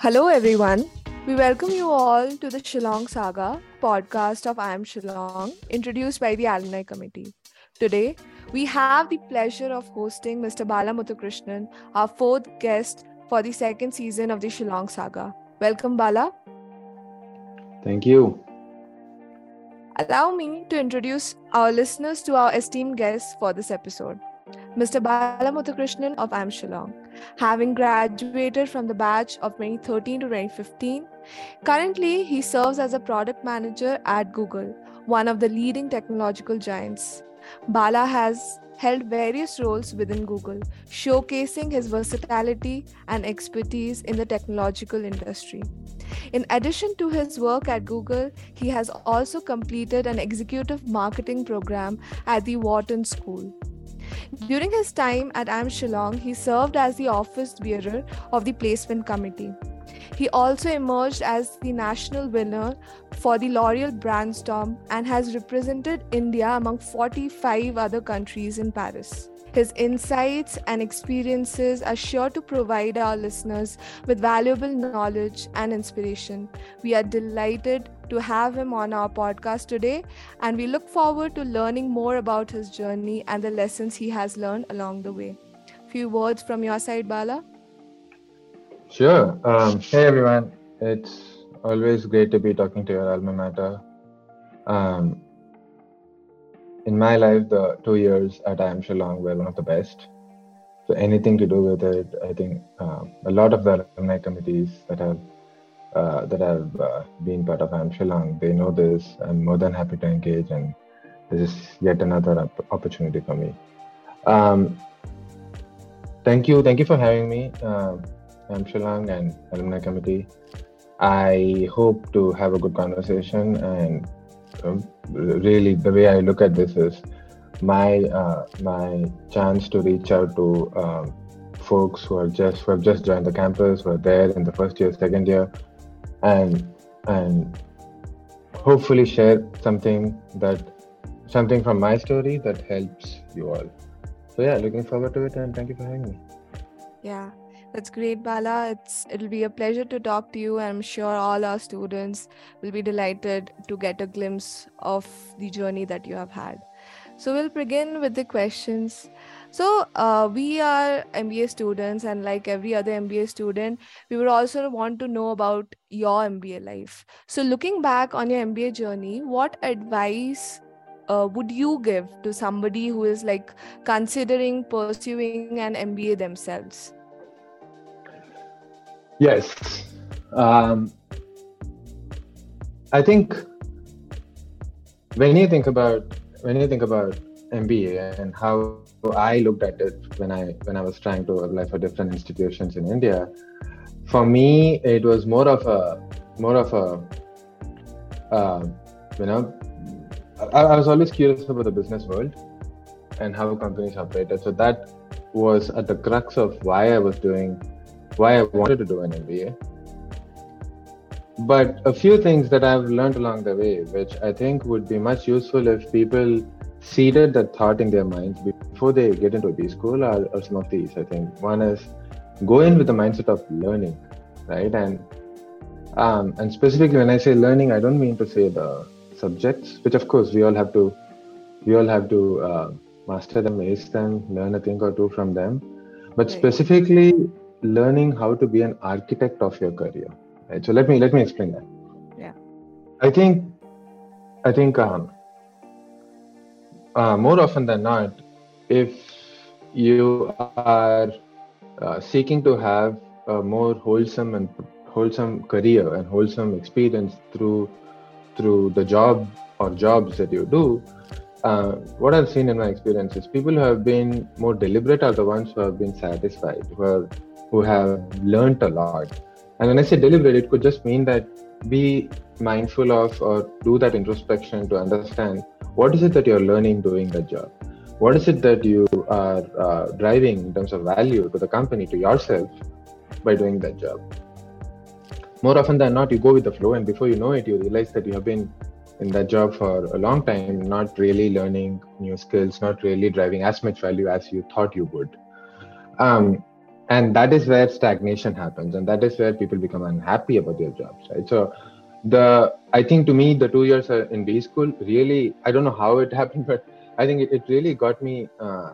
Hello, everyone. We welcome you all to the Shillong Saga podcast of IIM Shillong, introduced by the Alumni Committee. Today, we have the pleasure of hosting Mr. Bala Muthukrishnan, our fourth guest for the second season of the Shillong Saga. Welcome, Bala. Thank you. Allow me to introduce our listeners to our esteemed guests for this episode. Mr. Bala Muthukrishnan of IIM Shillong, having graduated from the batch of 2013 to 2015. Currently, he serves as a product manager at Google, one of the leading technological giants. Bala has held various roles within Google, showcasing his versatility and expertise in the technological industry. In addition to his work at Google, he has also completed an executive marketing program at the Wharton School. During his time at IIM Shillong, he served as the office bearer of the placement committee. He also emerged as the national winner for the L'Oreal Brandstorm and has represented India among 45 other countries in Paris. His insights and experiences are sure to provide our listeners with valuable knowledge and inspiration. We are delighted to have him on our podcast today, and we look forward to learning more about his journey and the lessons he has learned along the way. Few words from your side, Bala. Sure. Um, hey, everyone. It's always great to be talking to your alma mater. Um, in my life, the two years at IIM Shillong were one of the best. So anything to do with it, I think um, a lot of the alumni committees that have uh, that have uh, been part of IIM Shillong, they know this. I'm more than happy to engage, and this is yet another op- opportunity for me. Um, thank you, thank you for having me, uh, IIM Shillong and alumni committee. I hope to have a good conversation and um, really the way I look at this is my uh, my chance to reach out to um, folks who are just who have just joined the campus, who are there in the first year, second year, and and hopefully share something that something from my story that helps you all. So yeah, looking forward to it, and thank you for having me. Yeah. That's great, Bala. It's it'll be a pleasure to talk to you. I'm sure all our students will be delighted to get a glimpse of the journey that you have had. So we'll begin with the questions. So uh, we are MBA students, and like every other MBA student, we would also want to know about your MBA life. So looking back on your MBA journey, what advice uh, would you give to somebody who is like considering pursuing an MBA themselves? Yes. Um, I think when you think about when you think about MBA and how I looked at it when I when I was trying to apply for different institutions in India, for me it was more of a more of a uh, you know I, I was always curious about the business world and how companies operated. So that was at the crux of why I was doing why I wanted to do an MBA. But a few things that I've learned along the way, which I think would be much useful if people seeded that thought in their minds before they get into a B school, are, are some of these. I think one is go in with the mindset of learning, right? And um, and specifically when I say learning, I don't mean to say the subjects, which of course we all have to we all have to uh, master them, ace them, learn a thing or two from them. But right. specifically learning how to be an architect of your career right? So let me let me explain that. Yeah. I think i think um, uh, more often than not if you are uh, seeking to have a more wholesome and wholesome career and wholesome experience through through the job or jobs that you do uh, what I've seen in my experience is people who have been more deliberate are the ones who have been satisfied, who are who have learned a lot. And when I say deliberate, it could just mean that be mindful of or do that introspection to understand what is it that you're learning doing that job? What is it that you are uh, driving in terms of value to the company, to yourself by doing that job? More often than not, you go with the flow, and before you know it, you realize that you have been in that job for a long time, not really learning new skills, not really driving as much value as you thought you would. Um, and that is where stagnation happens and that is where people become unhappy about their jobs right? So the i think to me the two years in b school really i don't know how it happened but i think it, it really got me uh,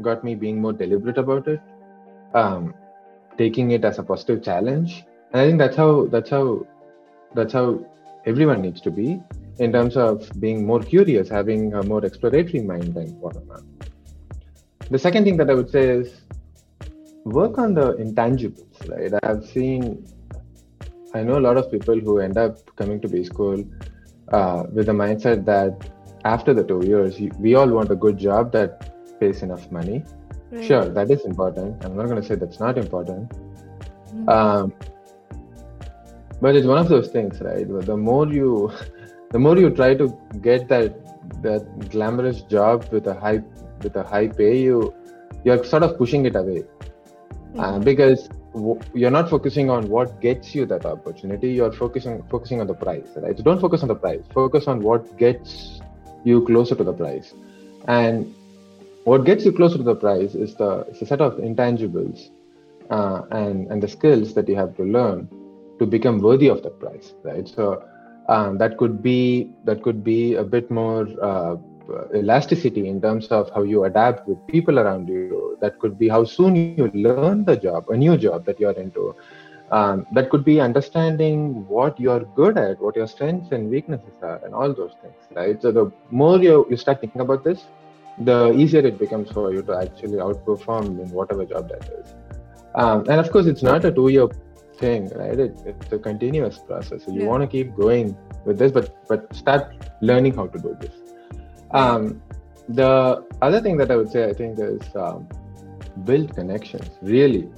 got me being more deliberate about it um, taking it as a positive challenge. And i think that's how that's how that's how everyone needs to be in terms of being more curious having a more exploratory mind than what i'm the second thing that i would say is work on the intangibles, right? I've seen, I know a lot of people who end up coming to B school uh, with the mindset that after the two years, we all want a good job that pays enough money. Right. Sure, that is important. I'm not going to say that's not important. Mm-hmm. Um, but it's one of those things, right? The more you, the more you try to get that that glamorous job with a high with a high pay, you you're sort of pushing it away uh, because w- you're not focusing on what gets you that opportunity you're focusing focusing on the price right? So don't focus on the price focus on what gets you closer to the price. And what gets you closer to the price is the it's a set of intangibles uh, and and the skills that you have to learn to become worthy of that price right? So um, that could be that could be a bit more uh, uh, elasticity in terms of how you adapt with people around you. That could be how soon you learn the job, a new job that you're into. Um, that could be understanding what you're good at, what your strengths and weaknesses are, and all those things, right? So the more you, you start thinking about this, the easier it becomes for you to actually outperform in whatever job that is. Um, and of course, it's not a two-year thing, right? It, it's a continuous process. So you yeah. want to keep going with this, but but start learning how to do this. Um, the other thing that I would say, I think, is um, build connections. Really,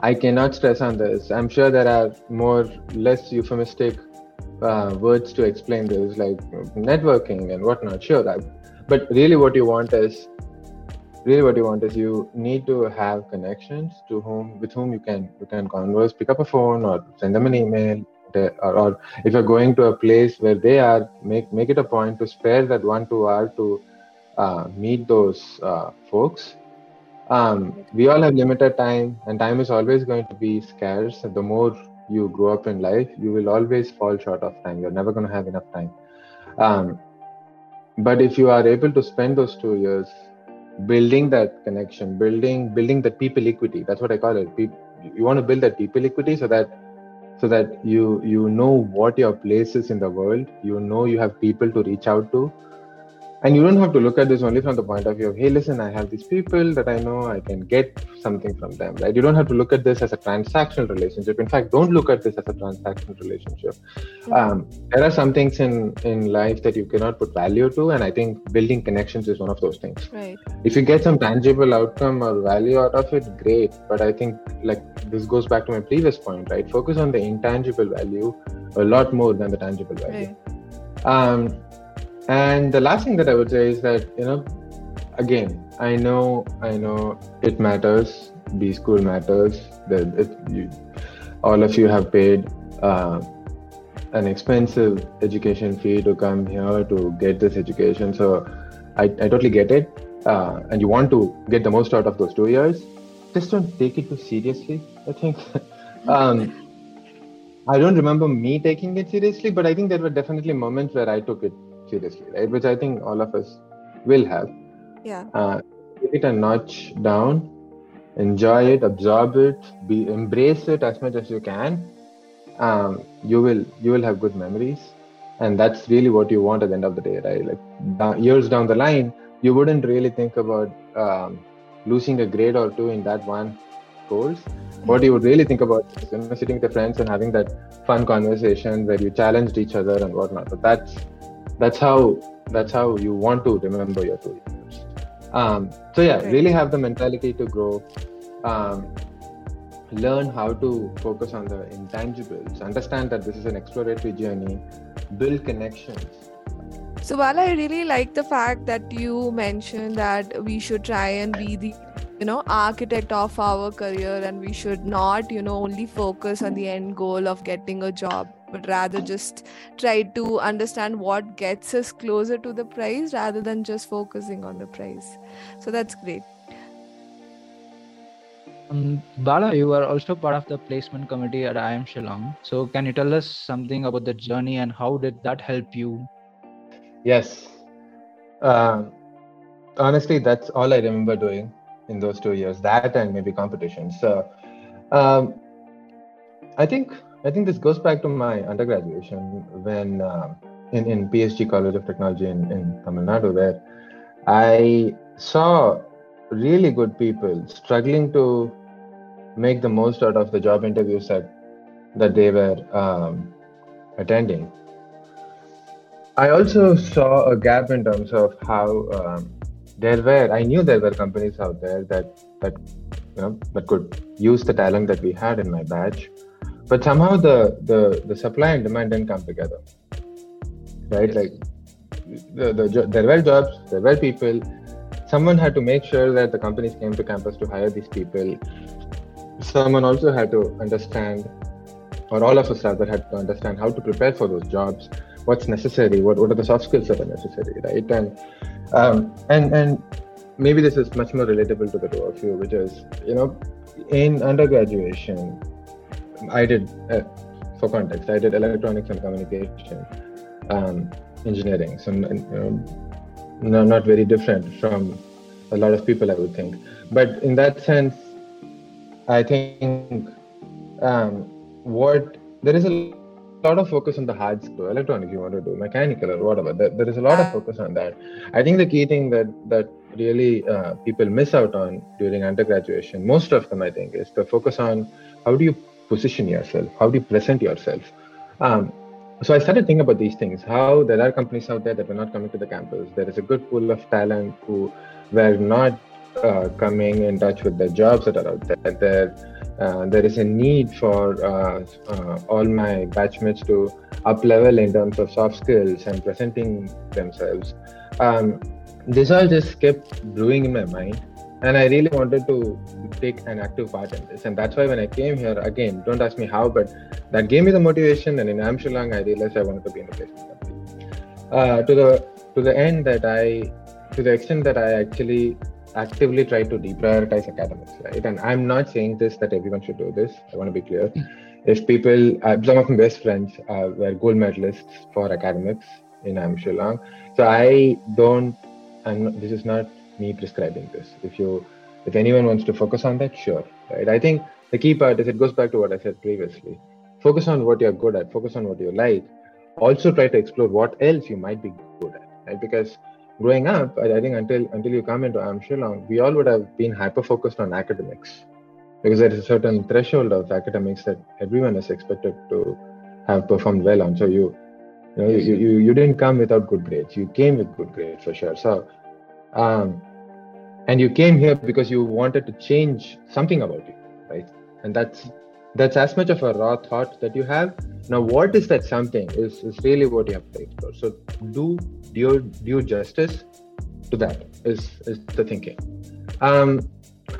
I cannot stress on this. I'm sure there are more less euphemistic uh, words to explain this, like networking and whatnot. Sure, that, but really, what you want is really what you want is you need to have connections to whom with whom you can you can converse, pick up a phone or send them an email, or, or if you're going to a place where they are make make it a point to spare that one two hour to uh, meet those uh, folks. Um, we all have limited time and time is always going to be scarce. The more you grow up in life you will always fall short of time. You're never going to have enough time. Um, but if you are able to spend those two years building that connection building building that people equity that's what i call it. You want to build that people equity so that so that you you know what your place is in the world. You know you have people to reach out to and you don't have to look at this only from the point of view of hey listen i have these people that i know i can get something from them right? You don't have to look at this as a transactional relationship. In fact don't look at this as a transactional relationship. Mm-hmm. um, there are some things in in life that you cannot put value to and i think building connections is one of those things. Right. If you get some tangible outcome or value out of it great. But i think like this goes back to my previous point right? Focus on the intangible value a lot more than the tangible value. Right. um and the last thing that I would say is that, you know, again, I know, I know it matters. B school matters. That it, you, all of you have paid uh, an expensive education fee to come here to get this education. So I, I totally get it. Uh, and you want to get the most out of those two years. Just don't take it too seriously. I think. um, I don't remember me taking it seriously, but I think there were definitely moments where I took it seriously, right? Which I think all of us will have. Yeah. Uh, take it a notch down, enjoy it, absorb it, be embrace it as much as you can. Um, you will you will have good memories, and that's really what you want at the end of the day, right? Like down, years down the line, you wouldn't really think about um, losing a grade or two in that one course. What you would really think about is you know, sitting with your friends and having that fun conversation where you challenged each other and whatnot. But that's that's how that's how you want to remember your two years um, so yeah right. really have the mentality to grow um, learn how to focus on the intangibles understand that this is an exploratory journey build connections. So while i really like the fact that you mentioned that we should try and be the you know architect of our career and we should not you know only focus on the end goal of getting a job but rather just try to understand what gets us closer to the prize rather than just focusing on the prize so that's great Um, Bala, you are also part of the placement committee at IIM Shillong. So, can you tell us something about the journey and how did that help you? Yes. Uh, honestly, that's all I remember doing in those two years. That and maybe competitions. So, um, I think I think this goes back to my undergraduation when uh, in in PSG College of Technology in, in Tamil Nadu, where I saw really good people struggling to make the most out of the job interviews that that they were um, attending. I also saw a gap in terms of how um, there were. I knew there were companies out there that that you know that could use the talent that we had in my batch, but somehow the the the supply and demand didn't come together. Right, like the, the there were jobs, there were people. Someone had to make sure that the companies came to campus to hire these people someone also had to understand, or all of us rather had to understand how to prepare for those jobs, what's necessary, what, what are the soft skills that are necessary, right? And um, and and maybe this is much more relatable to the two of you, which is you know, in undergraduation, I did uh, for context, I did electronics and communication um, engineering, so know, no, not very different from a lot of people, I would think. But in that sense, I think um, what there is a lot of focus on the hard skill, electronics you want to do, mechanical or whatever. There, there is a lot of focus on that. I think the key thing that that really uh, people miss out on during undergraduation, most of them I think, is to focus on how do you position yourself, how do you present yourself. Um, so I started thinking about these things. How there are companies out there that were not coming to the campus. There is a good pool of talent who were not uh, coming in touch with the jobs that are out there. There, uh, there is a need for uh, uh, all my batchmates to up level in terms of soft skills and presenting themselves. Um, this all just kept brewing in my mind, and I really wanted to take an active part in this. And that's why when I came here, again, don't ask me how, but that gave me the motivation. And in IIM Shillong, I realized I wanted to be in a placement company. Uh, to the to the end that I, to the extent that I actually actively try to deprioritize academics, right? And I'm not saying this that everyone should do this. I want to be clear. If people, uh, some of my best friends uh, were gold medalists for academics in IIM Shillong, so I don't. I'm. This is not me prescribing this. If you, if anyone wants to focus on that, sure, right? I think the key part is it goes back to what I said previously. Focus on what you're good at. Focus on what you like. Also, try to explore what else you might be good at, right? Because growing up, I, think until until you come into IIM Shillong, we all would have been hyper focused on academics because there is a certain threshold of academics that everyone is expected to have performed well on. So you, you know, you, you, you didn't come without good grades. You came with good grades for sure. So, um, and you came here because you wanted to change something about you, right? And that's that's as much of a raw thought that you have. Now, what is that something is is really what you have to explore. So do due, due justice to that is, is the thinking. Um,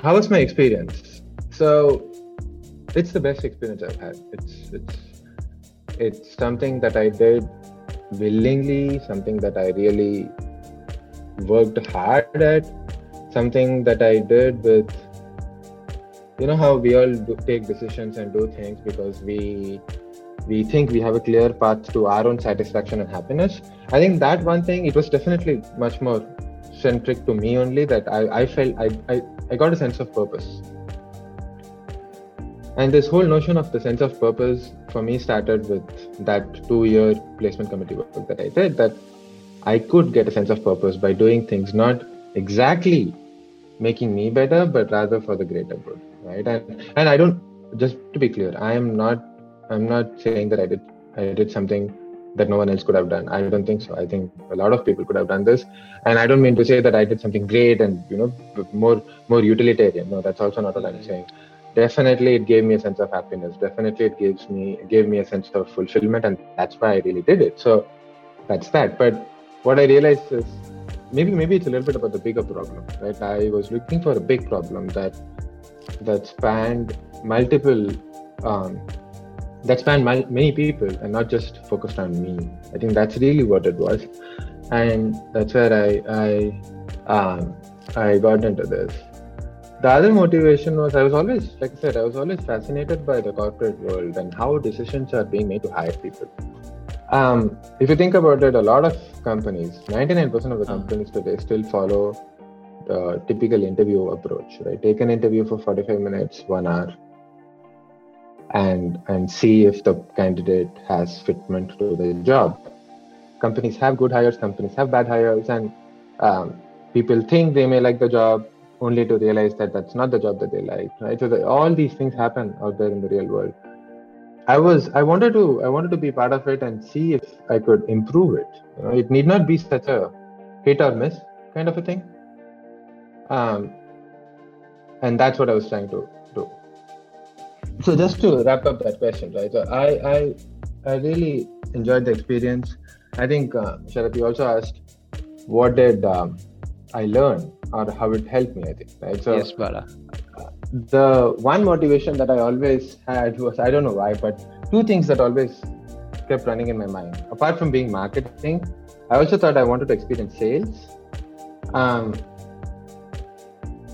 how was my experience? So it's the best experience I've had. It's it's it's something that I did willingly, something that I really worked hard at, something that I did with you know how we all do, take decisions and do things because we we think we have a clear path to our own satisfaction and happiness. I think that one thing, it was definitely much more centric to me only that I, I felt I, I, I got a sense of purpose. And this whole notion of the sense of purpose for me started with that two year placement committee work that I did, that I could get a sense of purpose by doing things not exactly making me better, but rather for the greater good. Right. And and I don't just to be clear, I am not I'm not saying that I did I did something that no one else could have done. I don't think so. I think a lot of people could have done this, and I don't mean to say that I did something great and you know more more utilitarian. No, that's also not what I'm saying. Definitely, it gave me a sense of happiness. Definitely, it gives me gave me a sense of fulfillment, and that's why I really did it. So that's that. But what I realized is maybe maybe it's a little bit about the bigger problem, right? I was looking for a big problem that that spanned multiple um, that spanned many people and not just focused on me. I think that's really what it was, and that's where I I um, I got into this. the other motivation was I was always, like I said, I was always fascinated by the corporate world and how decisions are being made to hire people. Um, if you think about it, a lot of companies, 99% of the Uh-huh. companies today still follow the typical interview approach, right? Take an interview for 45 minutes, one hour, and and see if the candidate has fitment to the job. Companies have good hires, companies have bad hires, and um, people think they may like the job only to realize that that's not the job that they like, right? So the, all these things happen out there in the real world. I was I wanted to I wanted to be part of it and see if I could improve it. You know, it need not be such a hit or miss kind of a thing. Um, and that's what I was trying to do. So just to wrap up that question, right? So I I I really enjoyed the experience. I think uh, Sharad, you also asked what did um, I learn or how it helped me. I think right. So yes, Bala. The one motivation that I always had was I don't know why, but two things that always kept running in my mind. Apart from being marketing, I also thought I wanted to experience sales. Um,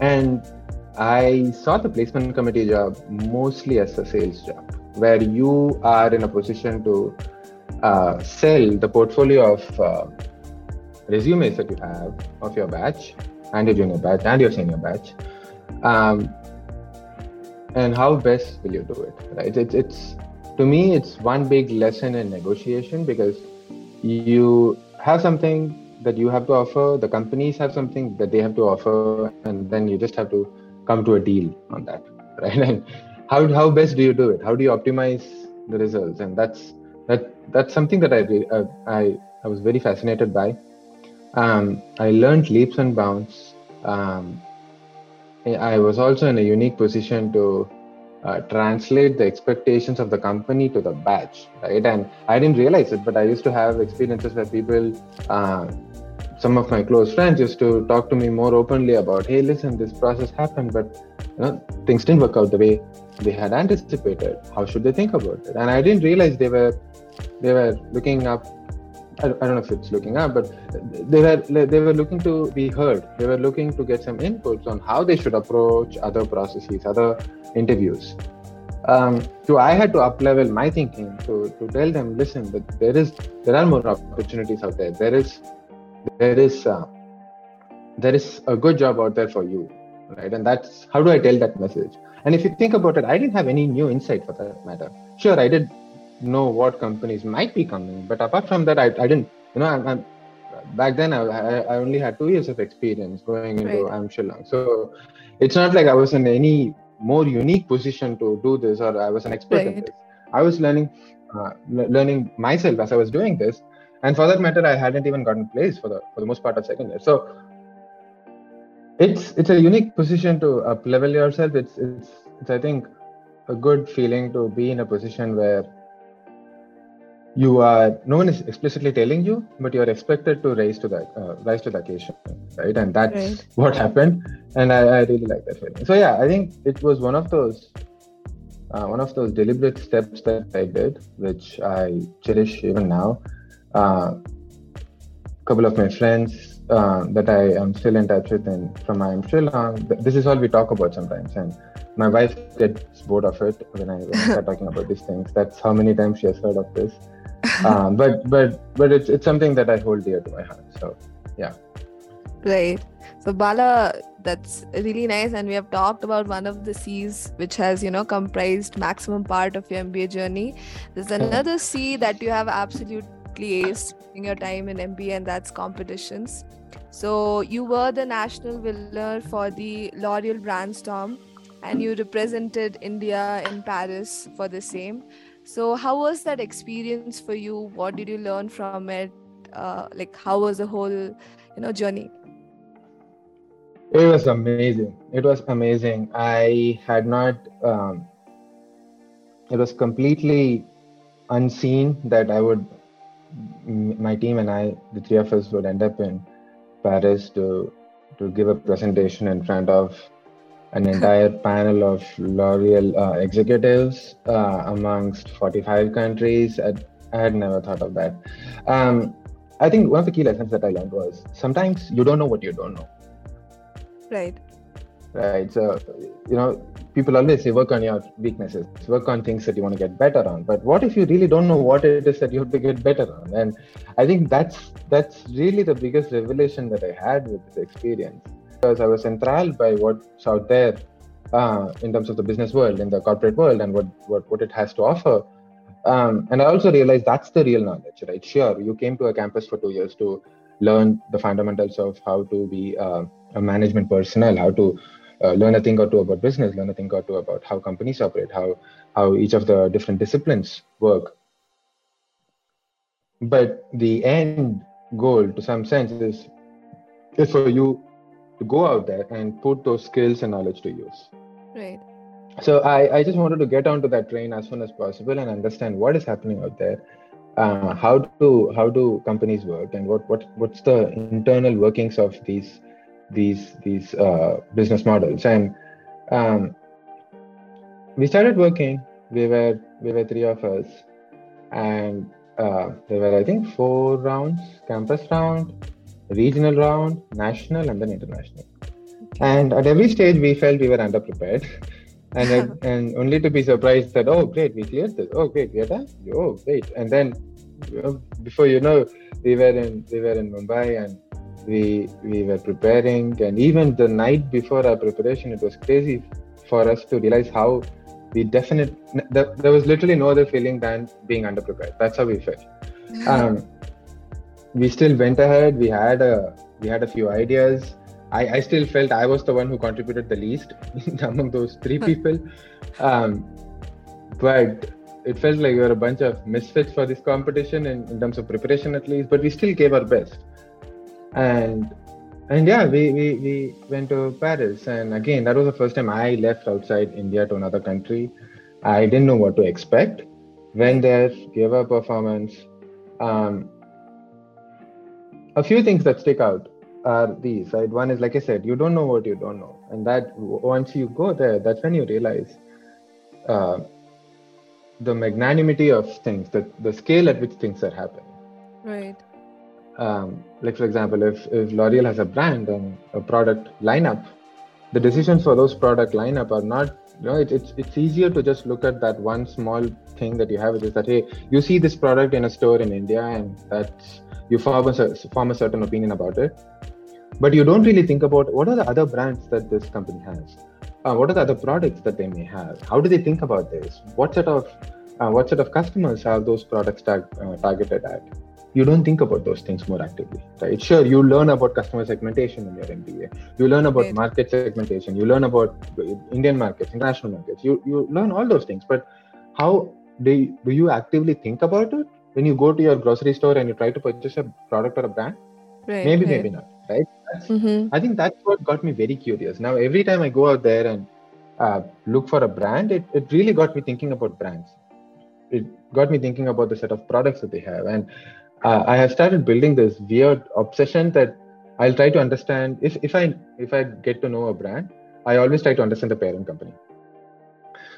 and I saw the placement committee job mostly as a sales job, where you are in a position to uh, sell the portfolio of uh, resumes that you have of your batch and your junior batch and your senior batch. Um, and how best will you do it right? It's, it's to me it's one big lesson in negotiation because you have something that you have to offer the companies have something that they have to offer and then you just have to come to a deal on that right? And how, how best do you do it? How do you optimize the results? And that's that that's something that i uh, i i was very fascinated by. Um, i learned leaps and bounds um, I was also in a unique position to uh, translate the expectations of the company to the batch, right? And I didn't realize it, but I used to have experiences where people, uh, some of my close friends, used to talk to me more openly about, "Hey, listen, this process happened, but you know, things didn't work out the way they had anticipated. How should they think about it?" And I didn't realize they were they were looking up I, don't know if it's looking up, but they were they were looking to be heard. They were looking to get some inputs on how they should approach other processes, other interviews. Um, so I had to uplevel my thinking to, to tell them, listen, that there is there are more opportunities out there. There is there is uh, there is a good job out there for you, right? And that's how do I tell that message? And if you think about it, I didn't have any new insight for that matter. Sure, I did know what companies might be coming. But apart from that, I, I didn't, you know, I'm, I'm back then I, I only had two years of experience going into Right. IIM Shillong. So it's not like I was in any more unique position to do this or I was an expert in this. I was learning, uh, le- learning myself as I was doing this. And for that matter, I hadn't even gotten placed for the for the most part of second year. So it's it's a unique position to up level yourself. It's it's it's I think a good feeling to be in a position where you are no one is explicitly telling you but you are expected to rise to that uh, rise to the occasion right and that's Right. what happened and I, I really like that feeling so yeah i think it was one of those uh, one of those deliberate steps that i did which i cherish even now uh, a couple of my friends uh, that i am still in touch with and from i am still on this is all we talk about sometimes and my wife gets bored of it when I start talking about these things. That's how many times she has heard of this. Um, but but but it's it's something that I hold dear to my heart. So yeah. Right. So Bala, that's really nice. And we have talked about one of the C's which has, you know, comprised maximum part of your MBA journey. There's another C that you have absolutely aced in your time in MBA, and that's competitions. So you were the national winner for the L'Oreal Brandstorm and you represented India in Paris for the same. So how was that experience for you? What did you learn from it? Uh, like how was the whole, you know, journey? it was amazing. It was amazing. I had not. Um, it was completely unseen that I would, my team and I, the three of us, would end up in Paris to to give a presentation in front of an entire panel of L'Oreal uh, executives uh, amongst 45 countries. I, I had never thought of that. Um, I think one of the key lessons that I learned was sometimes you don't know what you don't know Right. right? So, you know, people always say work on your weaknesses, work on things that you want to get better on. But what if you really don't know what it is that you have to get better on? And I think that's that's really the biggest revelation that I had with this experience because I was enthralled by what's out there uh, in terms of the business world, in the corporate world, and what what, what it has to offer. Um, and I also realized that's the real knowledge, right? Sure, you came to a campus for two years to learn the fundamentals of how to be uh, a management personnel, how to uh, learn a thing or two about business, learn a thing or two about how companies operate, how how each of the different disciplines work. But the end goal, to some sense, is is for you to go out there and put those skills and knowledge to use. Right. So I, I just wanted to get onto that train as soon as possible and understand what is happening out there. Uh, how do how do companies work and what what what's the internal workings of these these these uh, business models and um, we started working we were we were three of us and uh, there were i think four rounds campus round regional round national and then international. And at every stage we felt we were underprepared. And and only to be surprised that oh great we cleared this. Oh great we are done oh great. And then you know, before you know we were in we were in mumbai and we we were preparing. And even the night before our preparation it was crazy for us to realize how we definitely there was literally no other feeling than being underprepared. That's how we felt. Um, we still went ahead. We had a we had a few ideas. I, I still felt I was the one who contributed the least among those three people. Um, but it felt like we were a bunch of misfits for this competition in, in terms of preparation at least, but we still gave our best. And and yeah we, we we went to paris. And again that was the first time i left outside india to another country. I didn't know what to expect. Went there gave a performance. Um, a few things that stick out are these right? One is like i said you don't know what you don't know. And that once you go there that's when you realize uh, the magnanimity of things the, the scale at which things are happening. Right. Um, like for example, if, if L'Oreal has a brand and a product lineup, the decisions for those product lineup are not, you know, it, it's it's easier to just look at that one small thing that you have, which is that hey, you see this product in a store in India, and that's you form a, form a certain opinion about it, but you don't really think about what are the other brands that this company has, uh, what are the other products that they may have, how do they think about this, what sort of uh, what sort of customers are those products tag, uh, targeted at? You don't think about those things more actively right? Sure you learn about customer segmentation in your mba you learn about market segmentation you learn about indian markets international markets you you learn all those things but how do you, do you actively think about it when you go to your grocery store and you try to purchase a product or a brand right, maybe right. maybe not right? Mm-hmm. i think that's what got me very curious. Now every time i go out there and uh, look for a brand it, it really got me thinking about brands. It got me thinking about the set of products that they have. And uh, I have started building this weird obsession that I'll try to understand if if I if I get to know a brand, I always try to understand the parent company.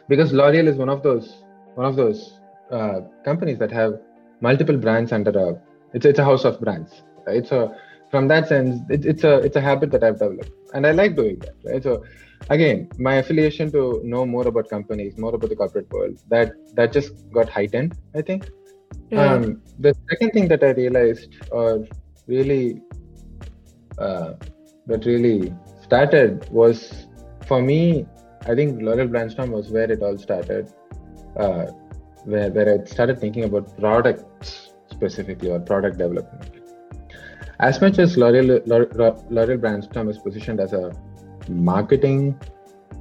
Because L'Oreal is one of those one of those uh, companies that have multiple brands under a it's it's a house of brands right? So from that sense it, it's a it's a habit that i've developed and i like doing that right? So again my affiliation to know more about companies more about the corporate world that that just got heightened i think. Um, the second thing that I realized, or really, uh, that really started was for me. I think L'Oreal Brandstorm was where it all started, uh, where where I started thinking about products specifically or product development. As much as L'Oreal L'Oreal Brandstorm is positioned as a marketing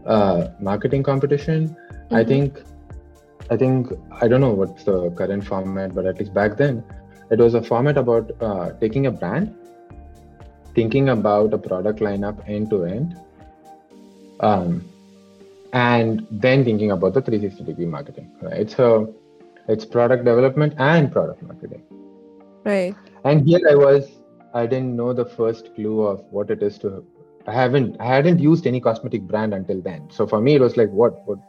uh, marketing competition, mm-hmm. I think I think I don't know what's the current format, but at least back then, it was a format about uh, taking a brand, thinking about a product lineup end to end, um, and then thinking about the 360 degree marketing. Right. So it's product development and product marketing. Right. And here I was. I didn't know the first clue of what it is to. I haven't. I hadn't used any cosmetic brand until then. So for me, it was like, what? What?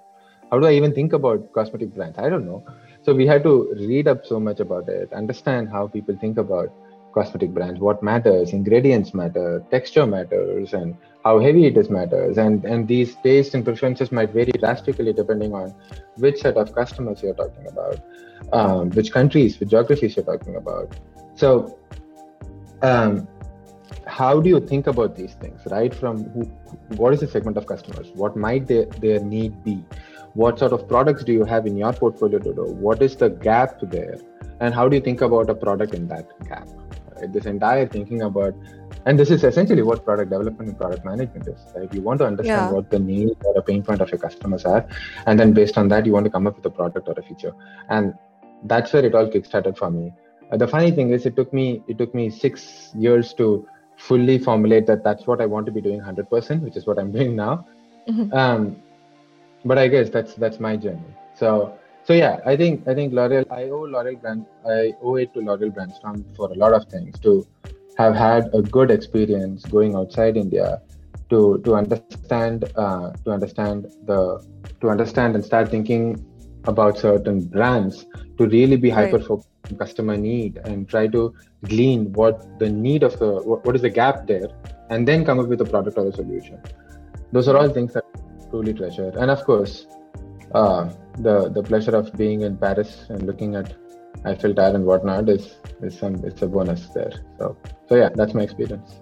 how do I even think about cosmetic brands? I don't know. So we had to read up so much about it, understand how people think about cosmetic brands. What matters? Ingredients matter, texture matters, and how heavy it is matters. And and these tastes and preferences might vary drastically depending on which set of customers you're talking about, um, which countries, which geographies you're talking about. So, um, how do you think about these things? Right from who, what is the segment of customers? What might their their need be? What sort of products do you have in your portfolio to do? What is the gap there? And how do you think about a product in that gap? This entire thinking about, and this is essentially what product development and product management is. Right? You want to understand Yeah. what the need or a pain point of your customers are, and then based on that, you want to come up with a product or a feature. And that's where it all kickstarted for me. Uh, the funny thing is, it took me it took me six years to fully formulate that that's what I want to be doing 100%, which is what I'm doing now. Mhm. Um, but I guess that's that's my journey. So so yeah, I think I think L'Oreal. I owe L'Oreal brand. I owe it to L'Oreal Brandstorm for a lot of things. To have had a good experience going outside India, to to understand uh, to understand the to understand and start thinking about certain brands to really be Right. hyper focused on customer need and try to glean what the need of the what, what is the gap there and then come up with a product or a solution those are all things that I truly treasure and of course uh, the the pleasure of being in paris and looking at eiffel tower and whatnot is is some it's a bonus there so so yeah that's my experience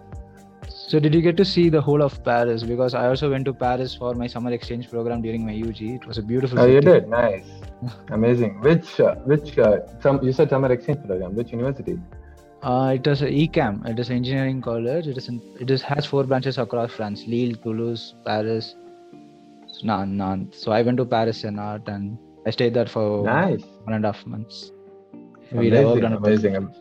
So did you get to see the whole of Paris? Because I also went to Paris for my summer exchange program during my UG. It was a beautiful. oh you did nice amazing which uh, which uh, some you said summer exchange program which university Uh, it was a ECAM. It is an engineering college. It is in, it is has four branches across France: Lille, Toulouse, Paris, Nantes. Nantes. So I went to Paris and art, and I stayed there for nice one and a half months. We amazing.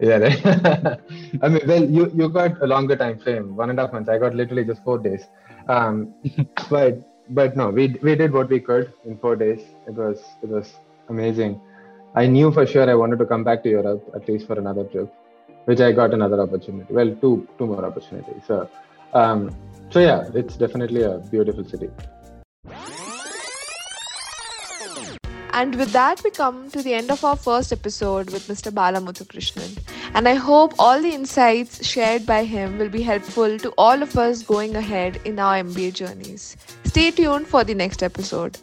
Yeah, right. I mean, well, you you got a longer time frame, one and a half months. I got literally just four days. Um, but but no, we we did what we could in four days. It was it was amazing. I knew for sure I wanted to come back to Europe at least for another trip, which I got another opportunity. Well, two two more opportunities. So um, so yeah, it's definitely a beautiful city. And with that, we come to the end of our first episode with Mr. Bala Muthukrishnan. And I hope all the insights shared by him will be helpful to all of us going ahead in our MBA journeys. Stay tuned for the next episode.